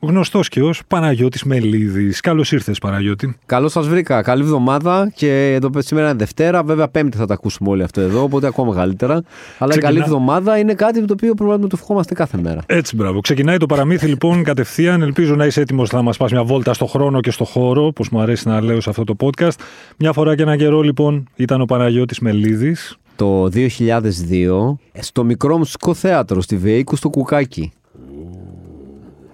Γνωστός και ως Παναγιώτης Μελίδης. Καλώς ήρθες, Παναγιώτη. Καλώς σας βρήκα. Καλή εβδομάδα και εδώ σήμερα είναι Δευτέρα. Βέβαια, Πέμπτη θα τα ακούσουμε όλοι αυτό εδώ, οπότε ακόμα μεγαλύτερα. Αλλά Ξεκινά... η καλή εβδομάδα είναι κάτι το οποίο πρέπει να το ευχόμαστε κάθε μέρα. Έτσι, μπράβο. Ξεκινάει το παραμύθι λοιπόν κατευθείαν. Ελπίζω να είσαι έτοιμος να μας πας μια βόλτα στο χρόνο και στο χώρο, όπω μου αρέσει να λέω σε αυτό το podcast. Μια φορά και ένα καιρό λοιπόν ήταν ο Παναγιώτης Μελίδης. Το 2002 στο μικρό μουσικό θέατρο στη Βεϊκού στο Κουκάκι.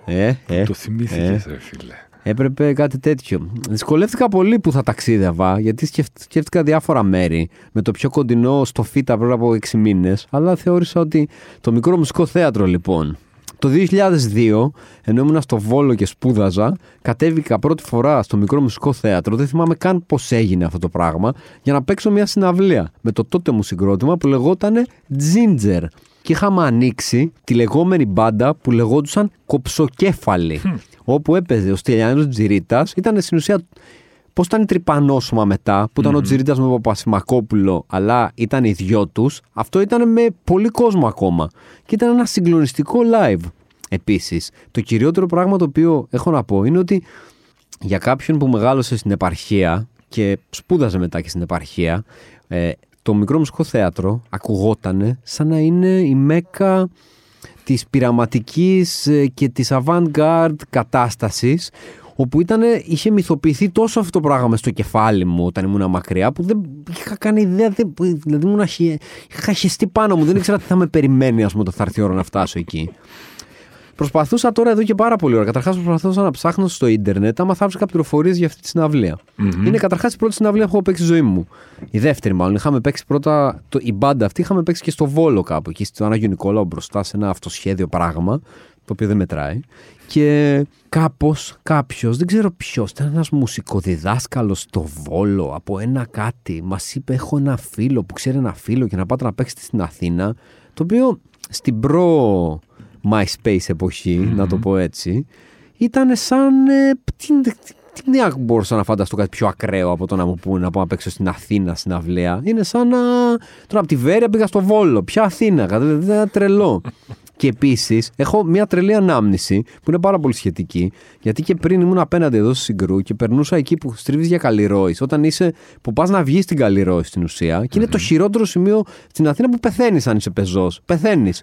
Ε, ε, το θυμήθηκες, ε. φίλε. Έπρεπε κάτι τέτοιο. Δυσκολεύτηκα πολύ που θα ταξίδευα, γιατί σκέφτηκα διάφορα μέρη. Με το πιο κοντινό στο ΦΙΤΑ πριν από 6 μήνες. Αλλά θεώρησα ότι το μικρό μουσικό θέατρο λοιπόν. Το 2002, ενώ ήμουν στο Βόλο και σπούδαζα, κατέβηκα πρώτη φορά στο μικρό μουσικό θέατρο. Δεν θυμάμαι καν πώς έγινε αυτό το πράγμα, για να παίξω μια συναυλία με το τότε μου συγκρότημα που λεγόταν Ginger και είχαμε ανοίξει τη λεγόμενη μπάντα που λεγόντουσαν Κοψοκέφαλοι. Όπου έπαιζε ο Στυλιανός Τζιρίτας, ήταν στην ουσία Πώς ήταν η τρυπανόσωμα μετά, που ήταν ο Τζιρίτας με ο Παπασημακόπουλο, αλλά ήταν οι δυο τους, αυτό ήταν με πολύ κόσμο ακόμα. Και ήταν ένα συγκλονιστικό live. Επίσης, το κυριότερο πράγμα το οποίο έχω να πω είναι ότι για κάποιον που μεγάλωσε στην επαρχία και σπούδαζε μετά και στην επαρχία, ε, το μικρό μουσικό θέατρο ακουγόταν σαν να είναι η μέκα της πειραματικής ε, και της avant-garde κατάστασης όπου ήταν, είχε μυθοποιηθεί τόσο αυτό το πράγμα στο κεφάλι μου όταν ήμουν μακριά που δεν είχα κάνει ιδέα, δεν, δηλαδή ήμουν, είχα χεστεί πάνω μου, δεν ήξερα τι θα με περιμένει ας πούμε το θα έρθει η ώρα να φτάσω εκεί. Προσπαθούσα τώρα εδώ και πάρα πολύ ώρα. Καταρχάς, προσπαθούσα να ψάχνω στο ίντερνετ άμα θα κάποια πληροφορίες για αυτή τη συναυλία. Mm-hmm. Είναι καταρχάς η πρώτη συναυλία που έχω παίξει στη ζωή μου. Η δεύτερη, μάλλον. Είχαμε παίξει πρώτα. Το, η μπάντα αυτή είχαμε παίξει και στο Βόλο κάπου. Εκεί στο Ανάγιο Νικόλαο μπροστά σε ένα αυτοσχέδιο πράγμα. Το οποίο δεν μετράει. Και κάπως κάποιος, δεν ξέρω ποιος, ήταν ένας μουσικοδιδάσκαλος στο Βόλο από ένα κάτι. Μας είπε: Έχω ένα φίλο που ξέρει ένα φίλο και να πάτε να παίξετε στην Αθήνα. Το οποίο στην προ MySpace εποχη να το πω έτσι, ήταν σαν. Ε, τι, τι, μπορούσα να φανταστώ κάτι πιο ακραίο από το να μου πούνε να πάω να παίξω στην Αθήνα στην αυλαία. Είναι σαν να. Τώρα από τη Βέρεια πήγα στο Βόλο. Ποια Αθήνα, δηλαδή ένα τρελό. Και επίσης έχω μια τρελή ανάμνηση που είναι πάρα πολύ σχετική. Γιατί και πριν ήμουν απέναντι εδώ στο Συγκρού και περνούσα εκεί που στρίβεις για Καλλιρόης. Όταν είσαι που πας να βγεις στην Καλλιρόη στην ουσία. Και είναι το χειρότερο σημείο στην Αθήνα που πεθαίνεις αν είσαι πεζός. Πεθαίνεις.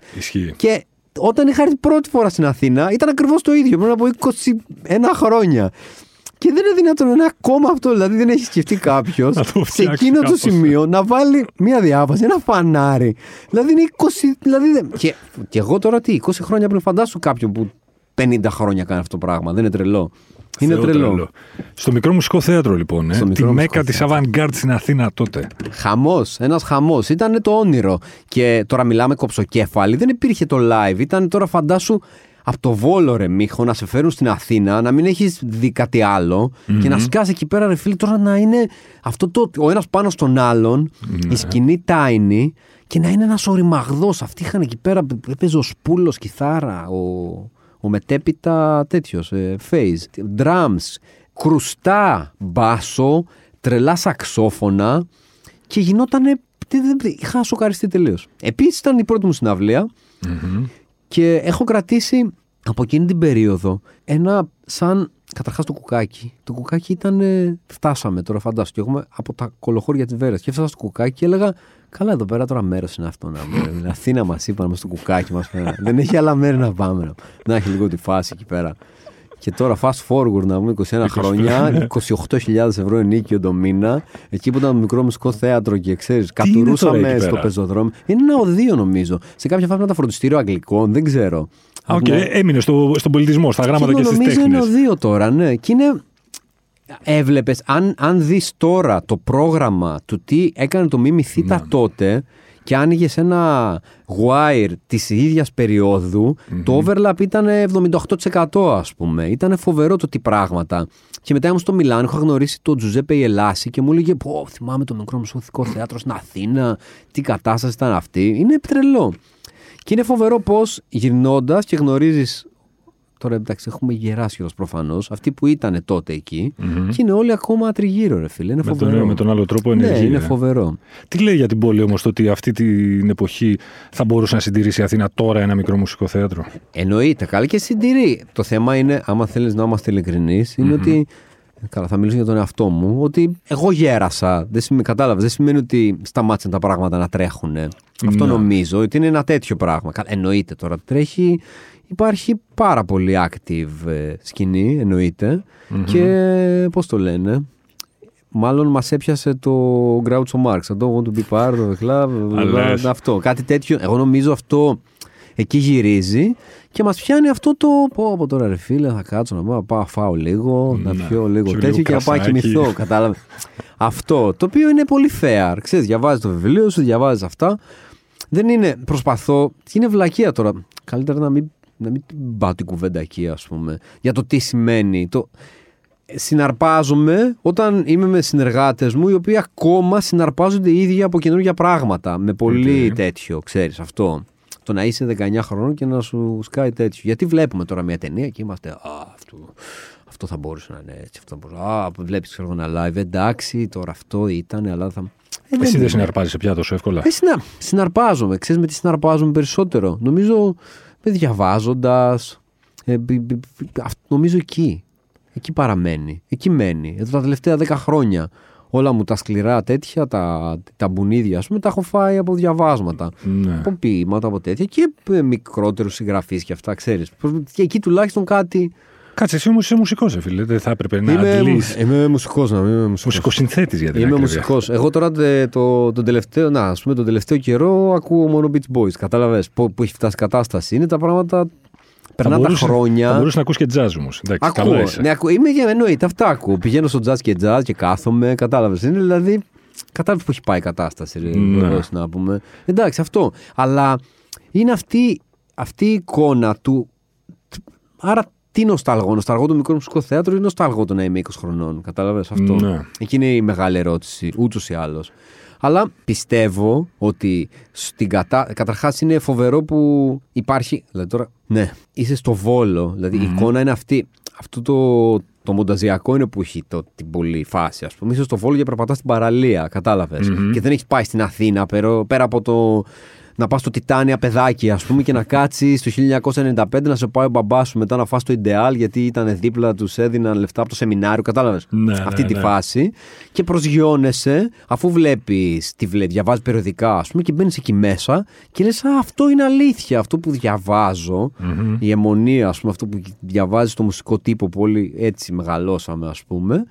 Και όταν είχα έρθει πρώτη φορά στην Αθήνα ήταν ακριβώς το ίδιο πριν από 21 χρόνια. Και δεν είναι δυνατόν να είναι ακόμα αυτό. Δηλαδή δεν έχει σκεφτεί κάποιος σε εκείνο το σημείο να βάλει μία διάβαση, ένα φανάρι. Δηλαδή είναι 20. Δηλαδή, και, και εγώ τώρα τι, 20 χρόνια πριν φαντάσου κάποιον που 50 χρόνια κάνει αυτό το πράγμα. Δεν είναι τρελό. Είναι τρελό. Στο μικρό μουσικό θέατρο, λοιπόν. Ε, τη μέκα της Avant-Garde στην Αθήνα τότε. Χαμός. Ένας χαμός. Ήταν το όνειρο. Και τώρα μιλάμε κοψοκέφαλη. Δεν υπήρχε το live. Ήταν τώρα φαντάσου από το Βόλο ρε Μίχο να σε φέρουν στην Αθήνα, να μην έχεις δει κάτι και να σκάσει εκεί πέρα ρε φίλοι τώρα να είναι αυτό το, ο ένας πάνω στον άλλον, η σκηνή tiny και να είναι ένας οριμαγδός. Αυτοί είχαν εκεί πέρα, έπαιζε ο Σπούλος κιθάρα, ο, ο μετέπειτα τέτοιος, ε, phase, drums, κρουστά μπάσο, τρελά σαξόφωνα και γινότανε. Είχα σοκαριστεί τελείως. Επίσης ήταν η πρώτη μου συναυλια και έχω κρατήσει από εκείνη την περίοδο ένα σαν. Καταρχάς το κουκάκι. Το κουκάκι ήταν. Φτάσαμε τώρα, φαντάσου. Και έχουμε από τα κολοχώρια της Βέρας. Και έφτασα στο κουκάκι και έλεγα: Καλά, εδώ πέρα τώρα μέρος είναι αυτό. Να Αθήνα μας είπαν στο Κουκάκι μας. Δεν έχει άλλα μέρη να πάμε. Να έχει λίγο τη φάση εκεί πέρα. Και τώρα fast forward να πούμε 21 χρόνια, 28.000 ευρώ ενοίκιο το μήνα. Εκεί που ήταν το μικρό μουσικό θέατρο και ξέρεις, κατουρούσαμε στο πεζοδρόμιο. Είναι ένα ωδείο νομίζω. Σε κάποια φάση ένα φροντιστήριο αγγλικών, δεν ξέρω. Ok, okay. έμεινε στο, στον πολιτισμό, στα γράμματα και, και στις τέχνες. Νομίζω είναι ωδείο τώρα, ναι. Και είναι Έβλεπες, αν, αν δεις τώρα το πρόγραμμα του τι έκανε το Μι Μι Θήτα ναι. τότε, και και άνοιγε ένα wire της ίδιας το overlap ήταν 78% ας πούμε. Ήταν φοβερό το τι πράγματα. Και μετά ήμουν στο Μιλάνο, είχα γνωρίσει τον Τζουζέπε Ιελάση και μου έλεγε Πω, θυμάμαι το μικρό μουσικό θέατρο στην Αθήνα, τι κατάσταση ήταν αυτή. Είναι τρελό. Και είναι φοβερό πώς γυρνώντας και γνωρίζεις Τώρα εντάξει, έχουμε γεράσει κιόλα προφανώς. Αυτοί που ήταν τότε εκεί mm-hmm. και είναι όλοι ακόμα τριγύρω, ρε φίλε. Είναι φοβερό. Με τον, με τον άλλο τρόπο ενεργεί. Ναι, είναι φοβερό. Τι λέει για την πόλη όμως το ότι αυτή την εποχή θα μπορούσε να συντηρήσει η Αθήνα τώρα ένα μικρό μουσικό θέατρο; Εννοείται, καλά και συντηρεί. Το θέμα είναι, άμα θέλεις να είμαστε ειλικρινείς, είναι mm-hmm. ότι. Καλά, θα μιλήσω για τον εαυτό μου. Ότι εγώ γέρασα. Δεν σημαίνει, κατάλαβες, δεν σημαίνει ότι σταμάτησαν τα πράγματα να τρέχουν. Αυτό ναι. νομίζω ότι είναι ένα τέτοιο πράγμα. Εννοείται τώρα. Τρέχει υπάρχει πάρα πολύ active ε, σκηνή, Και πώς το λένε, Μάλλον μας έπιασε το Groucho Marx. I don't want to be part of the club. αυτό. Κάτι τέτοιο. Εγώ νομίζω αυτό εκεί γυρίζει και μας πιάνει αυτό το. Πω από τώρα ρε φίλε, θα κάτσω να πάω, πάω φάω λίγο, να ναι. πιω λίγο τέτοιο και να πάω κοιμηθώ. Κατάλαβες. αυτό. Το οποίο είναι πολύ fair. Ξέρεις, διαβάζεις το βιβλίο σου, διαβάζεις αυτά. Δεν είναι. Προσπαθώ. Είναι βλακεία τώρα. Καλύτερα να μην να μην πάω την κουβέντα εκεί, ας πούμε, για το τι σημαίνει. Το... Συναρπάζομαι όταν είμαι με συνεργάτες μου οι οποίοι ακόμα συναρπάζονται οι ίδιοι από καινούργια πράγματα. Με πολύ τέτοιο, ξέρεις αυτό. Το να είσαι 19 χρόνων και να σου σκάει τέτοιο. Γιατί βλέπουμε τώρα μια ταινία και είμαστε. Α, αυτό, αυτό θα μπορούσε να είναι έτσι. Αυτό θα μπορούσε, α, βλέπεις ξέρω ένα live. Εντάξει, τώρα αυτό ήταν, αλλά θα. Ε, Εσύ δεν συναρπάζεσαι πια τόσο εύκολα. Ε, συνα... Συναρπάζομαι. Ξέρεις με τι συναρπάζομαι περισσότερο. Νομίζω διαβάζοντας. Ε, νομίζω εκεί. Εκεί παραμένει. Εκεί μένει. Εδώ τα τελευταία δέκα χρόνια. Όλα μου τα σκληρά τέτοια, τα, τα μπουνίδια, ας πούμε, τα έχω φάει από διαβάσματα. Ναι. Από ποίηματα, από τέτοια. Και ε, μικρότερους συγγραφείς και αυτά, ξέρεις. Και εκεί τουλάχιστον κάτι. Κάτσε, εσύ όμως είσαι μουσικός, φίλε. Δεν θα έπρεπε να είμαι, αντλείς... είμαι μουσικός, να είμαι μουσικός. Μουσικοσυνθέτη για την Είμαι μουσικός. Εγώ τώρα το, το, τελευταίο, να, ας πούμε, τον τελευταίο καιρό ακούω μόνο Beach Boys. Κατάλαβες που, που έχει φτάσει κατάσταση. Είναι τα πράγματα Περνά τα χρόνια. Θα μπορούσες να ακούσει και jazz όμως. Ακούω. Ναι, ακού, είμαι για εννοείται, αυτά ακούω. Πηγαίνω στο jazz και jazz και κάθομαι. Κατάλαβες. Είναι δηλαδή. Κατάλαβες που έχει πάει η κατάσταση. Ναι. να πούμε. Εντάξει, αυτό. Αλλά είναι αυτή, αυτή η εικόνα του. Άρα τι νοσταλγό, νοσταλγό το μικρό μουσικό θέατρο ή νοσταλγό το να είμαι 20 χρονών. Κατάλαβες αυτό; Ναι. Εκεί είναι η μεγάλη ερώτηση, ούτως ή άλλως. Αλλά πιστεύω ότι στην κατα... καταρχάς είναι φοβερό που υπάρχει. Δηλαδή τώρα, ναι, είσαι στο βόλο. Δηλαδή η εικόνα είναι αυτή. Αυτό το, το μονταζιακό είναι που έχει το, την πολύ φάση. Α πούμε, είσαι στο βόλο και περπατάς στην παραλία. Και δεν έχεις πάει στην Αθήνα πέρα από το να πας στο Τιτάνια παιδάκι, ας πούμε, και να κάτσεις το 1995 να σε πάει ο μπαμπάς σου μετά να φας το Ιντεάλ γιατί ήταν δίπλα, τους έδιναν λεφτά από το σεμινάριο. Κατάλαβες; Ναι, αυτή ναι, τη ναι. φάση. Και προσγειώνεσαι, αφού βλέπεις, τη βλέπει, διαβάζεις περιοδικά, ας πούμε, και μπαίνεις εκεί μέσα και λες, αυτό είναι αλήθεια. Αυτό που διαβαζω η αιμονία, ας πούμε, αυτό που διαβάζει στο μουσικό τύπο που όλοι έτσι μεγαλώσαμε, ας πούμε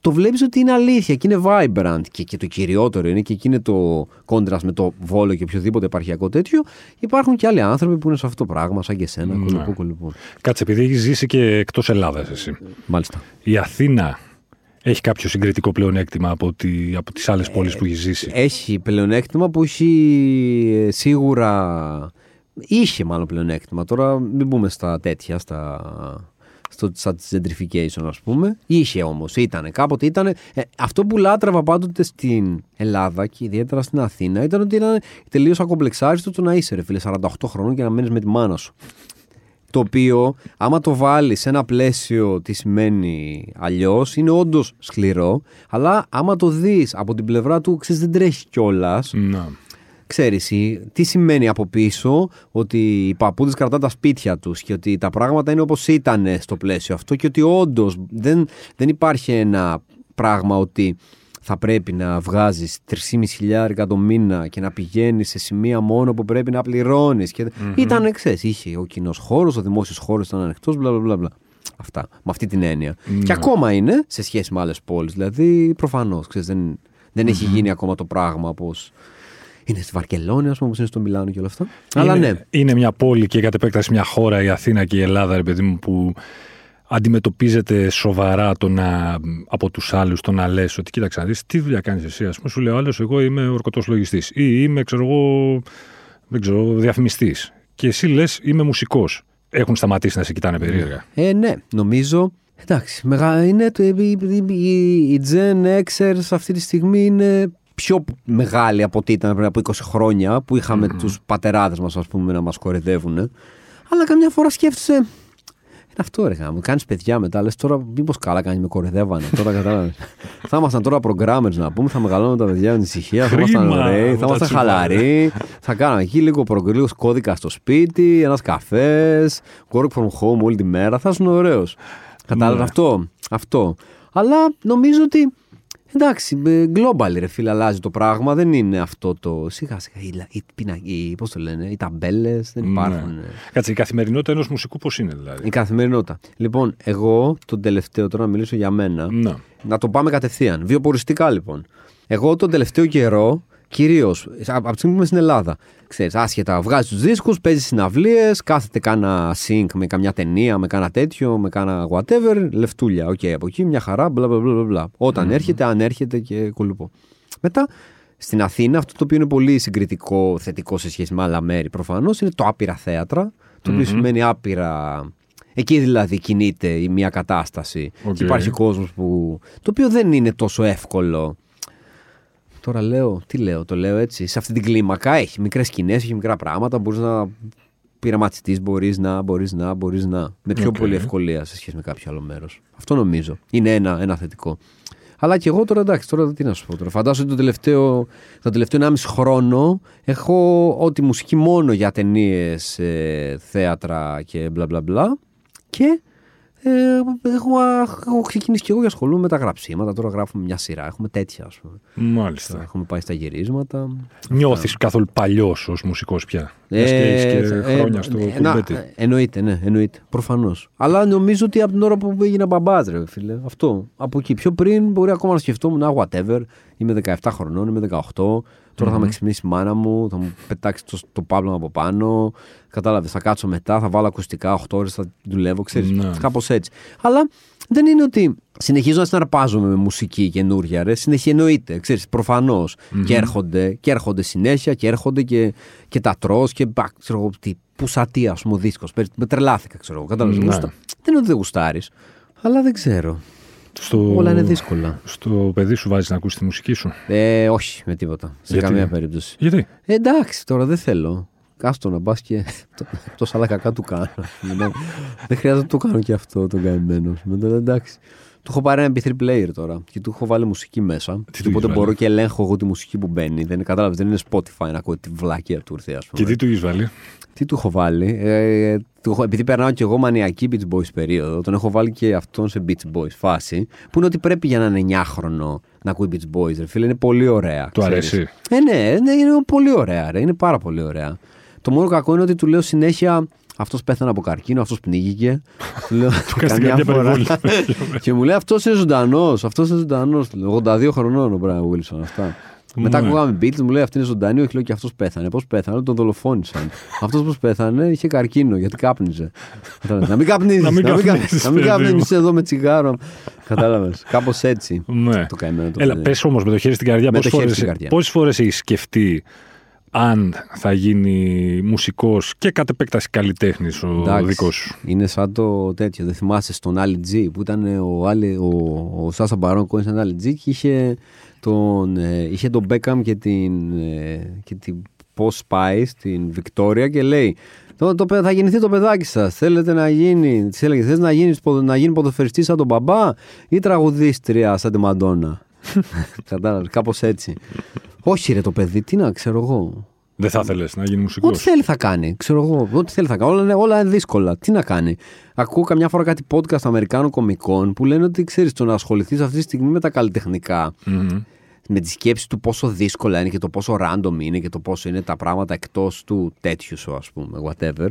το βλέπεις ότι είναι αλήθεια και είναι vibrant. Και, και το κυριότερο είναι και εκεί είναι το κόντρα με το βόλο και οποιοδήποτε επαρχιακό τέτοιο. Υπάρχουν και άλλοι άνθρωποι που είναι σε αυτό το πράγμα, σαν και εσένα. Ναι. Κολυπού, κολυπού. Κάτσε, επειδή έχεις ζήσει και εκτός Ελλάδας, εσύ. Μάλιστα. Η Αθήνα έχει κάποιο συγκριτικό πλεονέκτημα από, τη, από τις άλλες πόλεις που έχεις ζήσει; Έχει πλεονέκτημα που έχει ε, σίγουρα... Είχε μάλλον πλεονέκτημα. Τώρα μην μπούμε στα τέτοια, στα στο σαν gentrification ας πούμε. Είχε όμως, ήταν κάποτε ήταν. Ε, αυτό που λάτρευα πάντοτε στην Ελλάδα και ιδιαίτερα στην Αθήνα ήταν ότι ήταν τελείως ακομπλεξάριστο το να είσαι ρε φίλε 48 χρόνων και να μένεις με τη μάνα σου. Το οποίο, άμα το βάλεις σε ένα πλαίσιο τι σημαίνει αλλιώς, είναι όντως σκληρό. Αλλά άμα το δεις από την πλευρά του, ξέρεις, δεν τρέχει κιόλας. Να ξέρεις, τι σημαίνει από πίσω ότι οι παππούδες κρατάνε τα σπίτια τους και ότι τα πράγματα είναι όπως ήταν στο πλαίσιο αυτό και ότι όντως δεν, δεν υπάρχει ένα πράγμα ότι θα πρέπει να βγάζεις 3.500 το μήνα και να πηγαίνεις σε σημεία μόνο που πρέπει να πληρώνεις. Και... Mm-hmm. Ήταν, ξέρεις, είχε ο κοινός χώρος, ο δημόσιος χώρος ήταν ανοιχτός, μπλα μπλα μπλα. Αυτά, με αυτή την έννοια. Mm-hmm. Και ακόμα είναι σε σχέση με άλλες πόλεις. Δηλαδή, προφανώς δεν, δεν mm-hmm. έχει γίνει ακόμα το πράγμα όπω είναι στη Βαρκελόνη, ας πούμε, όπως είναι στο Μιλάνο και όλα αυτά. Είναι, Αλλά ναι. Είναι μια πόλη και κατ' επέκταση μια χώρα, η Αθήνα και η Ελλάδα, ρε παιδί μου, που αντιμετωπίζεται σοβαρά το να, από τους άλλους το να λες ότι κοίταξε να δεις τι δουλειά κάνεις εσύ. Α πούμε, σου λέει ο άλλος, Εγώ είμαι ορκωτός λογιστής ή είμαι, ξέρω εγώ, δεν ξέρω, διαφημιστής. Και εσύ λες, Είμαι μουσικός. Έχουν σταματήσει να σε κοιτάνε περίεργα. Ε, ναι, νομίζω. Εντάξει, μεγα... είναι το, η, η, η Gen Xers αυτή τη στιγμή είναι πιο μεγάλη από ό,τι ήταν πριν από 20 χρόνια που είχαμε mm. τους πατεράδες μας ας πούμε να μας κορυδεύουν αλλά καμιά φορά σκέφτεσαι είναι αυτό ρε μου κάνεις παιδιά μετά. Λες τώρα, μήπως καλά κάνεις, με κορυδεύανε. τώρα κατάλαβες. θα ήμασταν τώρα programmers να πούμε, θα μεγαλώνουμε τα παιδιά με ησυχία, θα ήμασταν ωραίοι, θα ήμασταν χαλαροί. θα κάναμε εκεί λίγο, λίγος κώδικα στο σπίτι, ένας καφές, work from home όλη τη μέρα. Θα ήσουν ωραίος. Κατάλαβες ναι. αυτό. Αυτό. Αλλά νομίζω ότι Εντάξει, global ρε φίλε, αλλάζει το πράγμα. Δεν είναι αυτό το. Σιγά σιγά. Οι, οι, πώς το λένε, οι ταμπέλες δεν ναι. υπάρχουν. Ναι. Κάτσε, η καθημερινότητα ενός μουσικού πώς είναι δηλαδή; Η καθημερινότητα. Λοιπόν, εγώ τον τελευταίο, τώρα να μιλήσω για μένα. Ναι. Να το πάμε κατευθείαν. Βιοποριστικά λοιπόν. Εγώ τον τελευταίο καιρό Κυρίως από τη στιγμή που είμαι στην Ελλάδα. Ξέρεις, άσχετα, βγάζει τους δίσκους, παίζει συναυλίες, κάθεται κάνα sync με καμιά ταινία, με κάνα τέτοιο, με κάνα whatever, λεφτούλια. Ok, okay, από εκεί μια χαρά, μπλα μπλα μπλα. μπλα. Όταν mm-hmm. έρχεται, αν έρχεται και κολουπώ. Μετά στην Αθήνα, αυτό το οποίο είναι πολύ συγκριτικό, θετικό σε σχέση με άλλα μέρη προφανώς, είναι το άπειρα θέατρα. Το οποίο mm-hmm. σημαίνει άπειρα. Εκεί δηλαδή κινείται η μία κατάσταση. Okay. Και υπάρχει κόσμος που. το οποίο δεν είναι τόσο εύκολο Τώρα λέω, τι λέω, το λέω έτσι. Σε αυτή την κλίμακα έχει μικρές σκηνές, έχει μικρά πράγματα. Μπορείς να πειραματιστείς, μπορείς να, μπορείς να, μπορείς να. Με πιο πολύ ευκολία σε σχέση με κάποιο άλλο μέρος. Αυτό νομίζω. Είναι ένα, ένα θετικό. Αλλά και εγώ τώρα εντάξει, τώρα τι να σου πω τώρα. Φαντάζομαι ότι το τελευταίο, το τελευταίο 1,5 χρόνο έχω ό,τι μουσική μόνο για ταινίες, ε, θέατρα και μπλα μπλα μπλα. Και ε, έχω, έχω ξεκινήσει και εγώ για ασχολούμαι με τα γραψίματα. Τώρα γράφουμε μια σειρά. Έχουμε τέτοια, ας πούμε. Μάλιστα. Τώρα έχουμε πάει στα γυρίσματα. Νιώθεις καθόλου παλιός ως μουσικός πια; Ε, και και ε, χρόνια στο ε, να, Εννοείται, ναι, εννοείται. Προφανώς. Αλλά νομίζω ότι από την ώρα που έγινα μπαμπάς, ρε φίλε. Αυτό. Από εκεί. Πιο πριν μπορεί ακόμα να σκεφτόμουν, whatever. Είμαι 17 χρονών, είμαι 18. Τώρα mm-hmm. θα με ξυπνήσει η μάνα μου, θα μου πετάξει το, το παύλο από πάνω. Κατάλαβες, θα κάτσω μετά, θα βάλω ακουστικά 8 ώρες, θα δουλεύω, ξέρεις. Ναι. Κάπως έτσι. Αλλά δεν είναι ότι συνεχίζω να συναρπάζομαι με μουσική καινούρια, ρε. Συνεχίζει, εννοείται, ξέρεις, προφανώς. Mm-hmm. Και, έρχονται, και έρχονται συνέχεια και έρχονται και, και τα τρώ και μπα, ξέρω εγώ, τι, πουσατή, ας πούμε, ο δίσκος. Με τρελάθηκα, ξέρω εγώ. Κατάλαβες. Ναι. Δεν είναι ότι δεν γουστάρεις, αλλά δεν ξέρω. Στο... Όλα είναι δύσκολα. Στο παιδί σου βάζεις να ακούσεις τη μουσική σου; Ε, όχι, με τίποτα. Σε Γιατί; καμία περίπτωση. Γιατί; Ε, εντάξει, τώρα δεν θέλω. Κάστο να πα και τόσα άλλα κακά του κάνω. δεν χρειάζεται να το κάνω και αυτό τον καημένο. Μετά εντάξει. Του έχω πάρει ένα MP3 player τώρα και του έχω βάλει μουσική μέσα. Τι οπότε μπορώ και ελέγχω εγώ τη μουσική που μπαίνει. Δεν, κατάλαβες, δεν είναι Spotify να ακούω τη βλάκια του ήρθε, ας πούμε. Και τι του έχεις βάλει; Τι του έχω βάλει; Ε, του έχω, επειδή περνάω και εγώ μανιακή Beach Boys περίοδο, τον έχω βάλει και αυτόν σε Beach Boys φάση. Που είναι ότι πρέπει για να είναι 9χρονο να ακούει Beach Boys, ρε φίλε. Είναι πολύ ωραία. Του αρέσει; Ε, ναι, ναι, είναι πολύ ωραία, ρε. Είναι πάρα πολύ ωραία. Το μόνο κακό είναι ότι του λέω συνέχεια αυτός πέθανε από καρκίνο, αυτός πνίγηκε. λέω, καμιά φορά. και μου λέει αυτός είναι ζωντανός. Αυτός είναι ζωντανός. 82 χρονών ο Μπράιν Βίλσον. Αυτά. Μετά ακούγαμε Beatles, μου λέει αυτή είναι ζωντανή, όχι λέω και αυτός πέθανε. Πώς πέθανε, τον δολοφόνησαν. αυτός πώς πέθανε είχε καρκίνο γιατί κάπνιζε. να μην καπνίζεις, να μην καπνίζεις εδώ με τσιγάρο. Κατάλαβες. Κάπως έτσι. Ναι. Το καημένο το Έλα, πες όμως με το χέρι στην καρδιά, πόσε φορές έχεις σκεφτεί αν θα γίνει μουσικός και κατ' επέκταση καλλιτέχνης ο δικός σου. Είναι σαν το τέτοιο. Δεν θυμάσαι στον Άλλη Τζι που ήταν ο, Άλλη, ο, ο Σάσα Μπαρόν Κόιν στον Άλλη Τζι και είχε τον, ε, είχε τον Μπέκαμ και την, ε, και την Post Spice, την Βικτόρια και λέει το, το, θα γεννηθεί το παιδάκι σας. Θέλετε να γίνει, τη έλεγες, θες να, γίνεις, να γίνει ποδοφεριστής σαν τον μπαμπά ή τραγουδίστρια σαν τη Μαντόνα; Κατάλαβες, κάπως έτσι. Όχι, ρε το παιδί, τι να ξέρω εγώ. Δεν θα ήθελε να γίνει μουσικός; Ό,τι θέλει θα κάνει. Ξέρω εγώ. Ό,τι θέλει θα κάνει. Όλα είναι, όλα είναι δύσκολα. Τι να κάνει. Ακούω καμιά φορά κάτι podcast Αμερικάνων κομικών που λένε ότι ξέρεις το να ασχοληθείς αυτή τη στιγμή με τα καλλιτεχνικά. Mm-hmm. Με τη σκέψη του πόσο δύσκολα είναι και το πόσο random είναι και το πόσο είναι τα πράγματα εκτός του τέτοιου σου, ας πούμε, whatever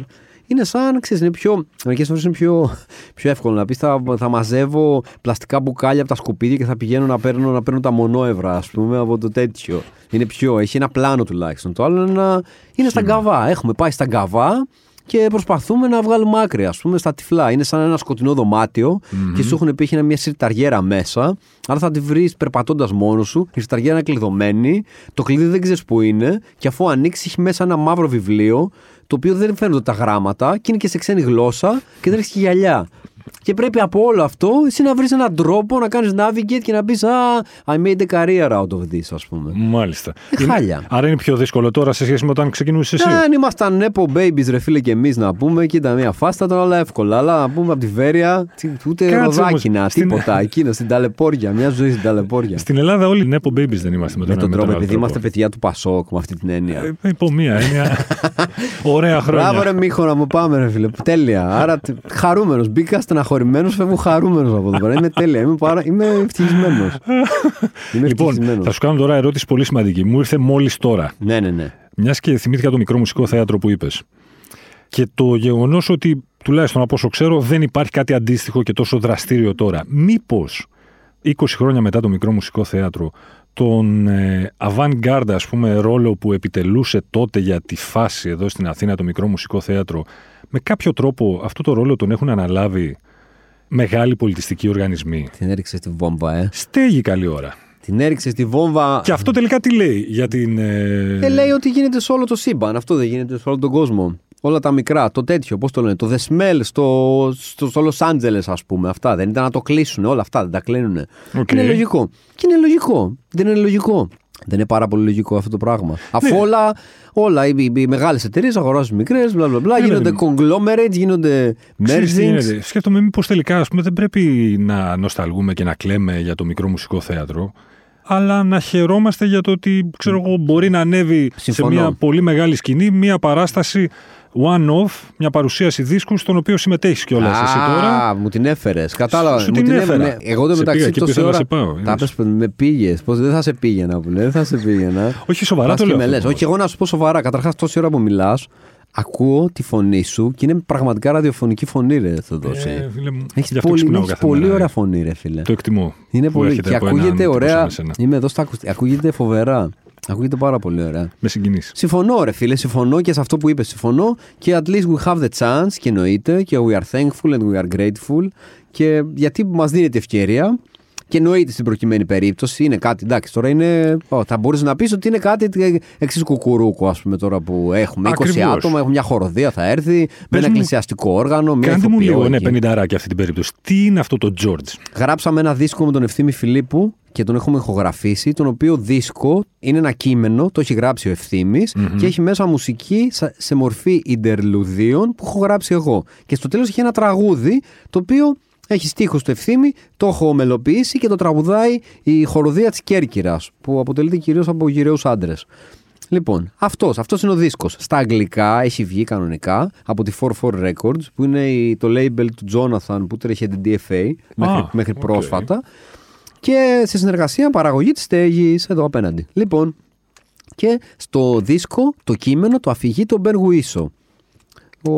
είναι σαν, ξέρεις, είναι πιο, μερικές φορές είναι πιο, πιο εύκολο να πεις θα, θα μαζεύω πλαστικά μπουκάλια από τα σκουπίδια και θα πηγαίνω να παίρνω, να παίρνω τα μονόευρα, ας πούμε, από το τέτοιο. Είναι πιο, έχει ένα πλάνο τουλάχιστον. Το άλλο είναι, είναι στα γκαβά. Έχουμε πάει στα γκαβά και προσπαθούμε να βγάλουμε άκρη, ας πούμε, στα τυφλά. Είναι σαν ένα σκοτεινό δωμάτιο Μμμ. και σου έχουν πει έχει μια σιρταριέρα μέσα. Άρα θα τη βρεις περπατώντας μόνος σου. Η σιρταριέρα είναι κλειδωμένη, το κλειδί δεν ξέρεις που είναι και αφού ανοίξεις έχει μέσα ένα μαύρο βιβλίο το οποίο δεν φαίνονται τα γράμματα και είναι και σε ξένη γλώσσα και δεν έχεις και γυαλιά. Και πρέπει από όλο αυτό εσύ να βρεις έναν τρόπο να κάνεις navigate και να πεις Α, I made a career out of this, ας πούμε. Μάλιστα. Ε, χάλια. Άρα είναι πιο δύσκολο τώρα σε σχέση με όταν ξεκινούσες εσύ; Αν ήμασταν Nepo Babies, ρε φίλε, και εμείς να πούμε, και ήταν μια φάστα, ήταν όλα εύκολα. Αλλά να πούμε από τη Βέρεια, τι- ούτε Κάτσε ροδάκινα, όμως, στην- τίποτα. Εκείνο στην ταλαιπώρια, μια ζωή στην ταλαιπώρια. Στην Ελλάδα όλοι Nepo Babies δεν είμαστε με τον, Με τον με τρόπο, άλλο επειδή είμαστε παιδιά του Πασόκ, με αυτή την έννοια. Ε, Υπό μία έννοια. Ωραία χρόνια. Μπράβο, ρε Μίχο, μου πάμε, ρε φίλε. Τέλεια. Άρα χαρούμενος. Μπήκα στεναχωρημένο, φεύγω χαρούμενος από εδώ πέρα. Είμαι τέλεια. Είμαι, πάρα... είμαι ευτυχισμένος. Είμαι Λοιπόν, ευτυχισμένος. θα σου κάνω τώρα ερώτηση πολύ σημαντική. Μου ήρθε μόλις τώρα. Ναι, ναι, ναι. Μιας και θυμήθηκα το μικρό μουσικό θέατρο που είπες. Και το γεγονός ότι τουλάχιστον από όσο ξέρω δεν υπάρχει κάτι αντίστοιχο και τόσο δραστήριο τώρα. Μήπως 20 χρόνια μετά το μικρό μουσικό θέατρο τον ε, avant-garde ας πούμε ρόλο που επιτελούσε τότε για τη φάση εδώ στην Αθήνα το μικρό μουσικό θέατρο με κάποιο τρόπο αυτό το ρόλο τον έχουν αναλάβει μεγάλοι πολιτιστικοί οργανισμοί. Την έριξε στη βόμβα, ε. Στέγη καλή ώρα. Την έριξε στη βόμβα. Και αυτό τελικά τι λέει για την. Ε... Ε, λέει ότι γίνεται σε όλο το σύμπαν. Αυτό δεν γίνεται σε όλο τον κόσμο. Όλα τα μικρά, το τέτοιο, πώς το λένε, το The Smell στο, στο, στο Los Angeles, ας πούμε. Αυτά δεν ήταν να το κλείσουν, όλα αυτά δεν τα κλείνουν. Οκ. Είναι λογικό. Και είναι λογικό. Δεν είναι λογικό. Δεν είναι πάρα πολύ λογικό αυτό το πράγμα. Αφού Ναι. όλα, όλα οι, οι, οι μεγάλες εταιρείες αγοράζουν μικρές, μπλα μπλα μπλα, Ναι, γίνονται ναι. conglomerates, γίνονται Ξέρεις τι mergings. γίνεται. Σκέφτομαι μήπως τελικά ας πούμε, δεν πρέπει να νοσταλγούμε και να κλαίμε για το μικρό μουσικό θέατρο, αλλά να χαιρόμαστε για το ότι ξέρω εγώ, μπορεί να ανέβει Συμφωνώ. σε μια πολύ μεγάλη σκηνή μια παράσταση one-off, μια παρουσίαση δίσκου, στον οποίο συμμετέχεις κιόλας εσύ τώρα. Α, μου την έφερες. Κατάλαβα. Σου μου την έφερε. έφερα. Εγώ το Σε πήγα μεταξύ εκεί που τόση ήθελα να ώρα. σε πάω, Τα είδες. πες, με πήγες. Πώς δεν θα σε πήγαινα που λέει. Δεν θα σε πήγαινα. Όχι σοβαρά Πας το και λέω. με αυτό λες. όμως. Όχι, εγώ να σου πω σοβαρά. Καταρχάς, τόση ώρα που μιλάς, ακούω τη φωνή σου και είναι πραγματικά ραδιοφωνική φωνή, ρε Θεοδόση. Ε, φίλε μου, Έχεις γι' αυτό πολύ, ξυπνάω έχεις κάθε πολύ μέρα. ωραία φωνή, ρε φίλε. Το εκτιμώ. Είναι που πολύ. έχετε Και από έναν ακούγεται τύπο ωραία. σαν εσένα. Είμαι εδώ στα ακουστικά. Ακούγεται φοβερά. Ακούγεται πάρα πολύ ωραία. Με συγκινήσει. Συμφωνώ, ρε φίλε, συμφωνώ και σε αυτό που είπες. Συμφωνώ και at least we have the chance και εννοείται και we are thankful and we are grateful και γιατί μας δίνεται ευκαιρία. Και εννοείται στην προκειμένη περίπτωση είναι κάτι. Εντάξει, τώρα είναι. Ω, θα μπορούσε να πεις ότι είναι κάτι εξής κουκουρούκου, ας πούμε, τώρα που έχουμε. 20 Ακριβώς. άτομα, έχουμε μια χοροδία, θα έρθει, με ένα μου- εκκλησιαστικό όργανο, μια Κάντε μου ηθοποιό λίγο, ναι, εκεί. πενινταράκι αυτή την περίπτωση. Τι είναι αυτό το George; Γράψαμε ένα δίσκο με τον Ευθύμη Φιλίππου και τον έχουμε ηχογραφήσει. Τον οποίο δίσκο είναι ένα κείμενο, το έχει γράψει ο ευθυμης και έχει μέσα μουσική σα- σε μορφή ιντερλουδίων που έχω γράψει εγώ. Και στο τέλος έχει ένα τραγούδι το οποίο έχει στίχος του ευθύμη, το έχω μελοποιήσει και το τραγουδάει η χοροδία της Κέρκυρας, που αποτελείται κυρίως από γυραιού άντρες. Λοιπόν, αυτός, αυτός είναι ο δίσκος. Στα αγγλικά έχει βγει κανονικά από τη 44 Records που είναι η- το label του Jonathan που τρέχει την DFA μέχρι, μέχρι οκ. πρόσφατα και σε συνεργασία παραγωγή της Στέγης εδώ απέναντι. Λοιπόν, και στο δίσκο το κείμενο το αφηγείται ο Ben Whishaw. Ο,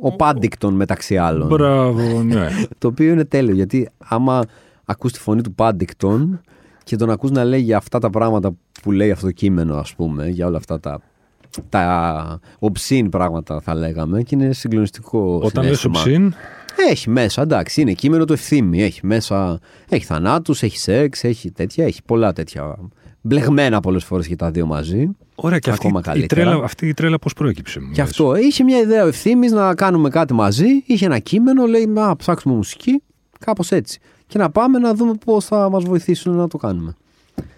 ο Paddington μεταξύ άλλων. Μπράβο, ναι. Το οποίο είναι τέλειο γιατί άμα ακούς τη φωνή του Πάντικτον και τον ακούς να λέει για αυτά τα πράγματα που λέει αυτό το κείμενο ας πούμε, για όλα αυτά τα, τα obscene πράγματα θα λέγαμε και είναι συγκλονιστικό Όταν λες συναίσθημα. οψίν, Έχει μέσα, εντάξει, είναι κείμενο του ευθύμη. Έχει μέσα, έχει θανάτους, έχει σεξ, έχει τέτοια, έχει πολλά τέτοια. Μπλεγμένα πολλές φορές και τα δύο μαζί. Ωραία, και αυτή, Ακόμα η καλύτερα. τρέλα, αυτή η τρέλα πώς προέκυψε. μου Και λες; αυτό. Είχε μια ιδέα ο ευθύμης να κάνουμε κάτι μαζί. Είχε ένα κείμενο, λέει: Να ψάξουμε μουσική. Κάπως έτσι. Και να πάμε να δούμε πώς θα μας βοηθήσουν να το κάνουμε.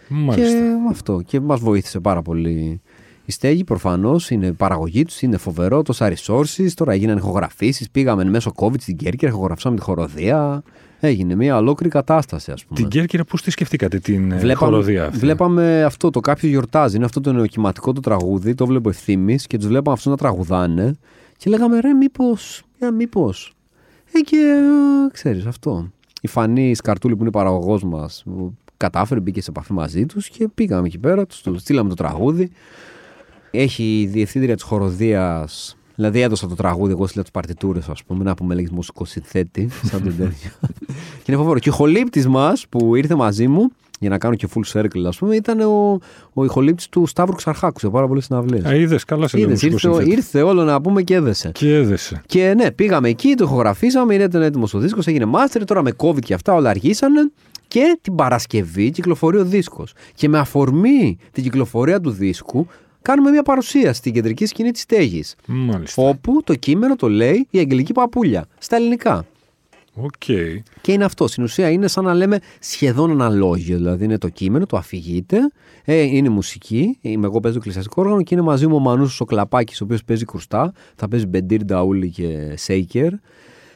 Μάλιστα. Και αυτό. Και μας βοήθησε πάρα πολύ η στέγη. Προφανώς είναι η παραγωγή τους, είναι φοβερό. Τόσα resources. Τώρα έγιναν ηχογραφήσεις. Πήγαμε μέσω COVID στην Κέρκυρα, ηχογραφήσαμε τη χοροδία. Έγινε μια ολόκληρη κατάσταση, ας πούμε. Την Κέρκυρα, πώς τη σκεφτήκατε την ε, χοροδία αυτή; βλέπαμε αυτό το κάποιο γιορτάζει. Είναι αυτό το νεοκυματικό το τραγούδι. Το βλέπω ευθύνη και τους βλέπαμε αυτούς να τραγουδάνε. Και λέγαμε ρε, μήπως. Για μήπως. Ε, και ξέρεις αυτό. Η Φανή Σκαρτούλη που είναι παραγωγός μας κατάφερε, μπήκε σε επαφή μαζί τους και πήγαμε εκεί πέρα. Τους στείλαμε το τραγούδι. Έχει η διευθύντρια της χοροδίας. Δηλαδή έδωσα το τραγούδι, εγώ στείλα τι παρτιτούρες, ας πούμε, να πούμε λέγεις μουσικό συνθέτη, σαν τον τέτοιο. και είναι φοβερό. Και ο χολύπτης μας που ήρθε μαζί μου για να κάνω και full circle, ας πούμε, ήταν ο, ο ηχολήπτη του Σταύρου Ξαρχάκου σε πάρα πολλές συναυλίες. Α, είδες, καλά σε Είδες, ήρθε, ήρθε όλο να πούμε και έδεσε. Και έδεσε. Και ναι, πήγαμε εκεί, το ηχογραφήσαμε, είναι έτοιμο ο δίσκος, έγινε master, τώρα με COVID και αυτά όλα αργήσανε. Και την Παρασκευή κυκλοφορεί ο δίσκος. Και με αφορμή την κυκλοφορία του δίσκου, κάνουμε μια παρουσία στην κεντρική σκηνή της Στέγης. Μάλιστα. Όπου το κείμενο το λέει η Αγγελική Παπούλια. Στα ελληνικά. Οκ. Και είναι αυτό. Στην ουσία είναι σαν να λέμε σχεδόν αναλόγιο. Δηλαδή είναι το κείμενο, το αφηγείται, ε, είναι μουσική. Είμαι εγώ παίζω κλεισιαστικό όργανο και είναι μαζί μου ο Μανούσο ο Κλαπάκης, ο οποίος παίζει κρουστά. Θα παίζει Μπεντήρ, Νταούλη και Σέικερ.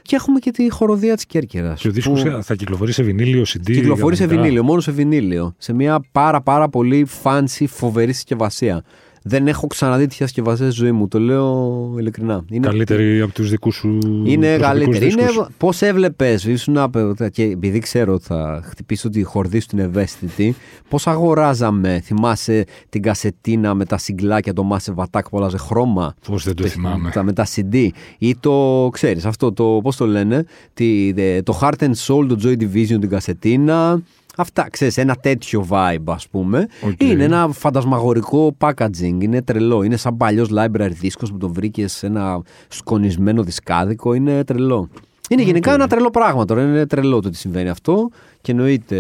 Και έχουμε και τη χοροδία της Κέρκυρας. Και ο δίσκος θα κυκλοφορεί σε βινίλιο, CD. Κυκλοφορεί σε για μετά. βινίλιο, μόνο σε βινίλιο. Σε μια πάρα πάρα πολύ fancy, φοβερή συσκευασία. Δεν έχω ξαναδεί τέτοια συσκευασία στη ζωή μου. Το λέω ειλικρινά. Είναι, Καλύτερη από τους δικούς σου. είναι προσωπικούς καλύτερη. Είναι δίσκους. πώς έβλεπες, ήσουν άπε- και επειδή ξέρω ότι θα χτυπήσω τη χορδή σου την ευαίσθητη, πώς αγοράζαμε, θυμάσαι την κασετίνα με τα single άκια, το Massive Attack που άλλαζε χρώμα; Πώς δεν το θυμάμαι. Τα, με τα CD. Ή το, ξέρεις, αυτό το, πώς το λένε, τη, δε- το Heart and Soul, το Joy Division, την κασετίνα. Αυτά, ξέρεις, ένα τέτοιο vibe ας πούμε. Οκ. Είναι ένα φαντασμαγορικό packaging, είναι τρελό. Είναι σαν παλιός library δίσκος που το βρήκες σε ένα σκονισμένο δισκάδικο, είναι τρελό. Είναι γενικά ένα τρελό πράγμα τώρα. Είναι τρελό το ότι συμβαίνει αυτό. Και εννοείται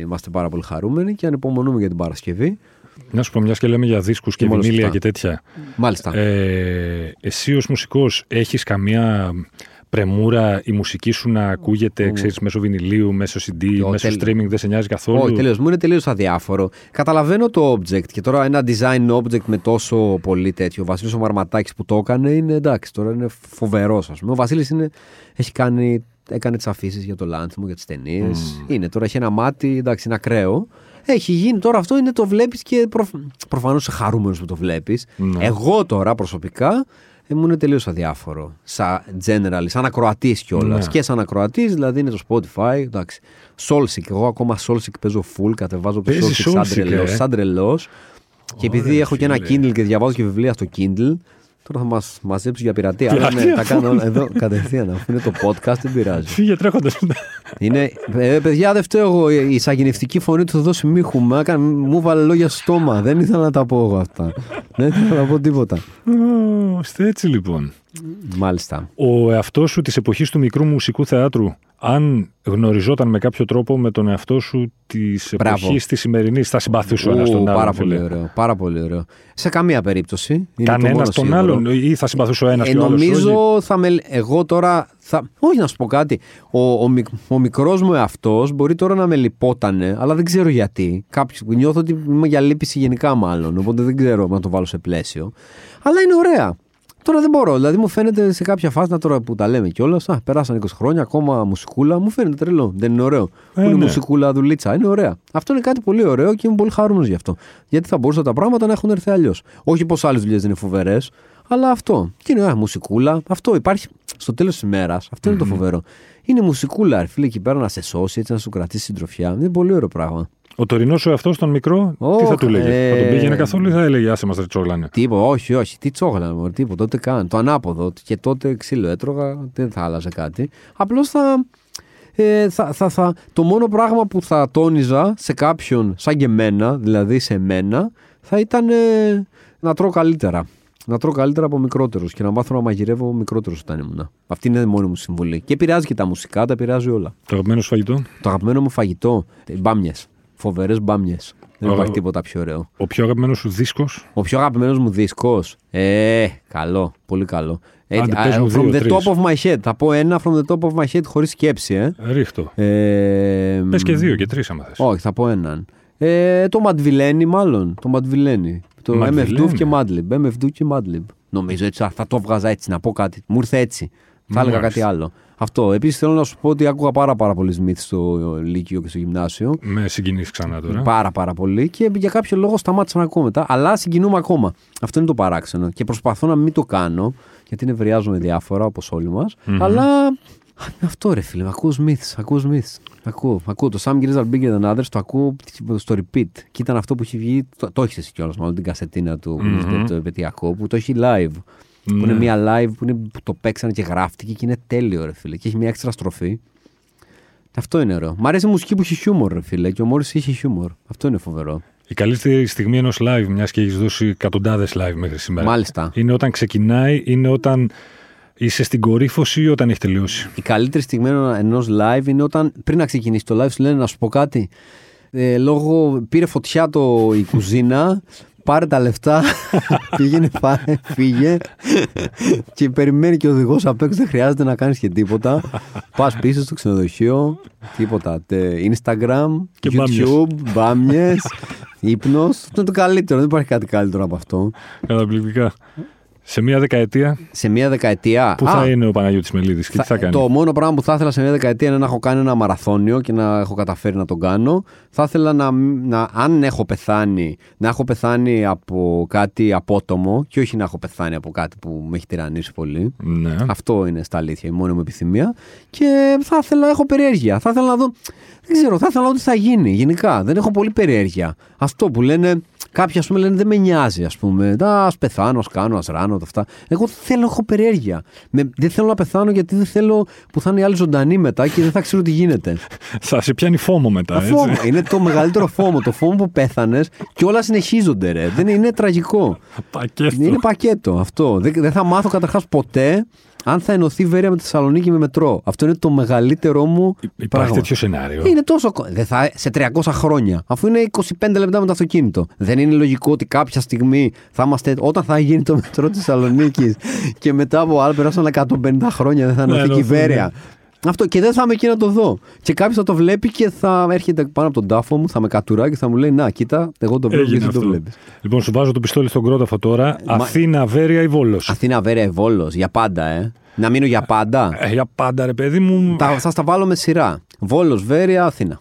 είμαστε πάρα πολύ χαρούμενοι και ανυπομονούμε για την Παρασκευή. Να σου πω, μιας και λέμε για δίσκους και Μόλις βινίλια αυτά. και τέτοια. Μάλιστα. Ε, εσύ ως μουσικός έχεις καμία πρεμούρα η μουσική σου να ακούγεται ξέρεις, μέσω βινιλίου, μέσω CD, Yo, μέσω τέλει- streaming, δεν σε νοιάζει καθόλου; Όχι, τελείω. Μου είναι τελείως αδιάφορο. Καταλαβαίνω το object και τώρα ένα design object με τόσο πολύ τέτοιο. Ο Βασίλης ο Μαρματάκης που το έκανε είναι εντάξει, τώρα είναι φοβερός, ας πούμε. Ο Βασίλης έχει κάνει. Έκανε τις αφήσεις για το Λάνθιμο, για τις ταινίες. Είναι τώρα, έχει ένα μάτι, εντάξει, είναι ακραίο. Έχει γίνει τώρα αυτό, είναι το βλέπεις και προφ... προφανώς είσαι χαρούμενος που το βλέπεις. Ναι. Εγώ τώρα προσωπικά ε, μου είναι τελείως αδιάφορο. Σαν general, σαν ακροατής κιόλας. Ναι. Και σαν ακροατής, δηλαδή είναι το Spotify. Εντάξει. Soulsic, εγώ ακόμα Soulsic παίζω full, κατεβάζω το Παίζεις Soulsic σαν Soulseek, τρελός. ε; Σαν τρελός. Και επειδή Ωραία, έχω και ένα φίλε. Kindle και διαβάζω και βιβλία στο Kindle, τώρα θα μας μαζέψει για πειρατεία. Αλλά ναι, Πειρατεία. τα κάνω όλα εδώ κατευθείαν. Αφού είναι το podcast, δεν πειράζει. Φύγε τρέχοντας. Είναι, ε, παιδιά, δεν φταίω εγώ. Η σαγηνευτική φωνή του θα δώσει μίχου. Μου, έκανε- μου βάλε λόγια στο στόμα. Δεν ήθελα να τα πω εγώ αυτά. δεν ήθελα να πω τίποτα. Ω, Είστε έτσι λοιπόν. Μάλιστα. Ο εαυτός σου της εποχής του μικρού μουσικού θεάτρου, αν γνωριζόταν με κάποιο τρόπο με τον εαυτό σου της Μπράβο. εποχής της σημερινής, θα συμπαθούσε ο ένας Ου, τον άλλον. πάρα φίλε. πολύ ωραίο. Πάρα πολύ ωραίο. Σε καμία περίπτωση. Είναι το Κανένας μόνος τον σίγουρο. άλλον ή θα συμπαθούσε ο ένας Ε, και ο άλλος. όχι; νομίζω θα με. Εγώ τώρα. Θα... Όχι να σου πω κάτι. Ο, ο, μικ- ο μικρός μου εαυτός μπορεί τώρα να με λυπότανε, αλλά δεν ξέρω γιατί. Κάποιος, νιώθω ότι είμαι για λύπηση γενικά μάλλον. Οπότε δεν ξέρω να το βάλω σε πλαίσιο. Αλλά είναι ωραία. Τώρα δεν μπορώ. Δηλαδή μου φαίνεται σε κάποια φάση να τώρα που τα λέμε κιόλας. Α, περάσαν 20 χρόνια, ακόμα μουσικούλα. Μου φαίνεται τρελό. Δεν είναι ωραίο. που είναι ναι. μουσικούλα δουλίτσα; Είναι ωραία. Αυτό είναι κάτι πολύ ωραίο και είμαι πολύ χαρούμενος γι' αυτό. Γιατί θα μπορούσαν τα πράγματα να έχουν έρθει αλλιώς. Όχι πως άλλες δουλειές δεν είναι φοβερές, αλλά αυτό. Και είναι α, μουσικούλα. Αυτό υπάρχει στο τέλος της ημέρα. Αυτό είναι το φοβερό. Είναι μουσικούλα, ρε φίλε, εκεί πέρα να σε σώσει, έτσι να σου κρατήσει συντροφιά. Είναι πολύ ωραίο πράγμα. Ο τωρινός σου εαυτός, τον μικρό, τι Ωχ, θα του λέγε; Θα τον ε, πήγαινε καθόλου ή θα έλεγε Άσε μας ρετσόγλανε. Τίποτα, όχι, όχι. Τι τσόγλα, μωρέ, τίποτα. Τότε καν. Το ανάποδο. Και τότε ξύλο έτρωγα, δεν θα άλλαζε κάτι. Απλώς θα, ε, θα, θα, θα. Το μόνο πράγμα που θα τόνιζα σε κάποιον σαν και εμένα, δηλαδή σε μένα, θα ήταν ε, να τρώω καλύτερα. Να τρώω καλύτερα από μικρότερους και να μάθω να μαγειρεύω μικρότερους όταν ήμουν. Αυτή είναι η μόνη μου συμβουλή. Και επηρεάζει και τα μουσικά, τα επηρεάζει όλα. Το αγαπημένο σου φαγητό; Το αγαπημένο μου φαγητό, μπάμιες. Φοβερές μπάμιες. Δεν Ω. υπάρχει τίποτα πιο ωραίο. Ο πιο αγαπημένος σου δίσκος; Ο πιο αγαπημένος μου δίσκος. Ε, καλό. Πολύ καλό. Ε, Άντε, α, πες μου from δύο, the τρεις. top of my head. Θα πω ένα from the top of my head χωρίς σκέψη, ε. Ρίχτω. ε Πες και δύο και τρεις, άμα θες. Όχι, θα πω έναν. Ε, το Μαντβιλένι, μάλλον. Το Μαντβιλένι. Το Madvillaine. MF Doof και Madlib. MF Doof και Madlib. Νομίζω έτσι, θα το έβγαζα έτσι, να πω κάτι. Μου ήρθε έτσι. Θα έλεγα Μάλιστα. κάτι άλλο. Αυτό. Επίσης θέλω να σου πω ότι άκουγα πάρα, πάρα πολύ Smith στο Λύκειο και στο Γυμνάσιο. Με συγκινήσεις ξανά τώρα. Πάρα πάρα πολύ και για κάποιο λόγο σταμάτησα να ακούω μετά. Αλλά συγκινούμε ακόμα. Αυτό είναι το παράξενο. Και προσπαθώ να μην το κάνω, γιατί νευριάζομαι διάφορα όπως όλοι μας. Αλλά. Αυτό ρε φίλε, ακούω Smiths, ακούω Smiths. Ακούω, ακούω το Sam Grizzle Bigger Than Others, το ακούω στο repeat. Και ήταν αυτό που έχει βγει, το, το έχεις εσύ κιόλας, μάλλον την κασετίνα του, mm το επαιτειακό, που το έχει live. Που είναι Ναι. μια live που, είναι, που το παίξανε και γράφτηκε και είναι τέλειο ρε φίλε. Και έχει μια έξτρα στροφή. Αυτό είναι ωραίο. Μ' αρέσει η μουσική που έχει χιούμορ, ρε φίλε. Και ο Μόρις είχε χιούμορ. Αυτό είναι φοβερό. Η καλύτερη στιγμή ενός live, μιας και έχεις δώσει εκατοντάδες live μέχρι σήμερα. Μάλιστα. Είναι όταν ξεκινάει, είναι όταν είσαι στην κορύφωση ή όταν έχει τελειώσει. Η καλύτερη στιγμή ενός live είναι όταν πριν να ξεκινήσει το live σου λένε να σου πω κάτι. Ε, λόγω πήρε φωτιά το, η κουζίνα πάρε τα λεφτά, πήγαινε, πάρε, φύγε και περιμένει και ο οδηγός απ' έξω. Δεν χρειάζεται να κάνεις και τίποτα. Πας πίσω στο ξενοδοχείο, τίποτα. Instagram, και YouTube, μπάμιες, ύπνος. Αυτό είναι το καλύτερο. Δεν υπάρχει κάτι καλύτερο από αυτό. Καταπληκτικά. Σε μία δεκαετία. Σε μία δεκαετία. Πού θα είναι ο Παναγιώτης Μελίδης και τι θα κάνει; Το μόνο πράγμα που θα ήθελα σε μία δεκαετία είναι να έχω κάνει ένα μαραθώνιο και να έχω καταφέρει να τον κάνω. Θα ήθελα να, να αν έχω πεθάνει, να έχω πεθάνει από κάτι απότομο και όχι να έχω πεθάνει από κάτι που με έχει τυραννίσει πολύ. Ναι. Αυτό είναι στα αλήθεια η μόνη μου επιθυμία. Και θα ήθελα, έχω περιέργεια. Θα ήθελα να δω. Δεν ξέρω, θα ήθελα να δω τι θα γίνει γενικά. Δεν έχω πολύ περιέργεια. Αυτό που λένε Κάποιοι, ας πούμε, λένε δεν με νοιάζει, ας πούμε. Α πεθάνω, ας κάνω, ας ράνω, αυτά. Εγώ θέλω, έχω περιέργεια. Με, δεν θέλω να πεθάνω γιατί δεν θέλω που θα είναι οι άλλοι ζωντανοί μετά και δεν θα ξέρω τι γίνεται. θα σε πιάνει φόμο μετά, έτσι. Φόμο. Είναι το μεγαλύτερο φόμο. Το φόμο που πέθανες και όλα συνεχίζονται, ρε. Δεν είναι, είναι τραγικό. Πακέτο. Είναι πακέτο αυτό. Δεν, δεν θα μάθω καταρχάς ποτέ αν θα ενωθεί Βέρεια με τη Θεσσαλονίκη με μετρό. Αυτό είναι το μεγαλύτερο μου. Υπάρχει πράγμα. τέτοιο σενάριο. Είναι τόσο. Δεν θα, σε 300 χρόνια. Αφού είναι 25 λεπτά με το αυτοκίνητο. Δεν είναι λογικό ότι κάποια στιγμή θα είμαστε. Όταν θα γίνει το μετρό της Θεσσαλονίκης και μετά από άλλα περάσαν 150 χρόνια δεν θα ενωθεί ναι, η Βέρεια. Αυτό και δεν θα είμαι εκεί να το δω. Και κάποιος θα το βλέπει και θα έρχεται πάνω από τον τάφο μου, θα με κατουρά και θα μου λέει Να, κοίτα, εγώ το βλέπω και δεν το βλέπεις. Λοιπόν, σου βάζω το πιστόλι στον κρόταφο τώρα. Ε, μα... Αθήνα, Βέρεια ή Βόλος; Αθήνα, Βέρεια ή Βόλος. Για πάντα, ε. Να μείνω για πάντα. Ε, για πάντα, ρε παιδί μου. Τα, θα στα βάλω με σειρά. Βόλος, Βέρεια, Αθήνα.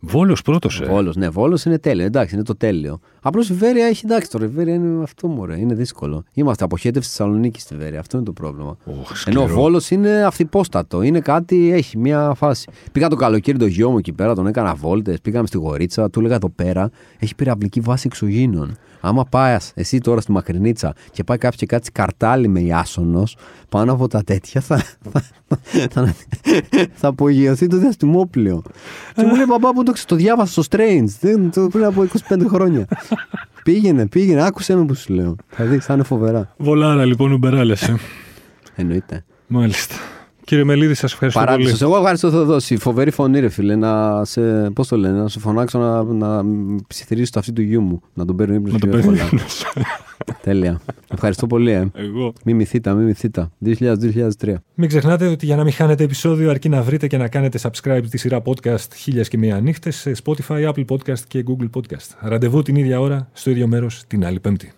Βόλος πρώτος, ε. Βόλος, ναι, Βόλος είναι τέλειο. Εντάξει, είναι το τέλειο. Απλώς η Βέρεια έχει εντάξει τώρα. Η Βέρεια είναι αυτό μου, είναι δύσκολο. Είμαστε αποχέτευση τη Θεσσαλονίκης στη Βέρεια. Αυτό είναι το πρόβλημα. Oh, Ενώ ο Βόλος είναι αυθυπόστατο. Είναι κάτι, έχει μια φάση. Πήγα το καλοκαίρι το γιο μου εκεί πέρα, τον έκανα βόλτες. Πήγαμε στη Γορίτσα, του έλεγα εδώ πέρα έχει πυραυλική βάση εξωγήνων. Άμα πάει εσύ τώρα στη Μακρινίτσα και πάει κάποιος και κάτσει καρτάλι με ιάσονος πάνω από τα τέτοια, θα, θα, θα, θα απογειωθεί το διαστημόπλαιο. και μου λέει παπά που το, το διάβασα στο Strange πριν από 25 χρόνια. Πήγαινε, πήγαινε, άκουσε με που σου λέω. Θα δεις, θα είναι φοβερά. Βολάρα λοιπόν, ουμπεράλεσαι. Εννοείται. Μάλιστα. Κύριε Μελίδη, σας ευχαριστώ Παράδεισος. πολύ. Εγώ ευχαριστώ Θεοδόση. Φοβερή φωνή, ρε φίλε. Να σε, πώς το λένε, να σε φωνάξω να, να ψιθυρίσω το αυτή του γιού μου. Να τον παίρνω ύπνος Να τον παίρνω Τέλεια. Ευχαριστώ πολύ, ε. Εγώ. Μη μυθίτα, μη μυθίτα. 2000-2003. Μην ξεχνάτε ότι για να μην χάνετε επεισόδιο, αρκεί να βρείτε και να κάνετε subscribe τη σειρά podcast χίλια και μία νύχτες σε Spotify, Apple Podcast και Google Podcast. Ραντεβού την ίδια ώρα, στο ίδιο μέρος την άλλη Πέμπτη.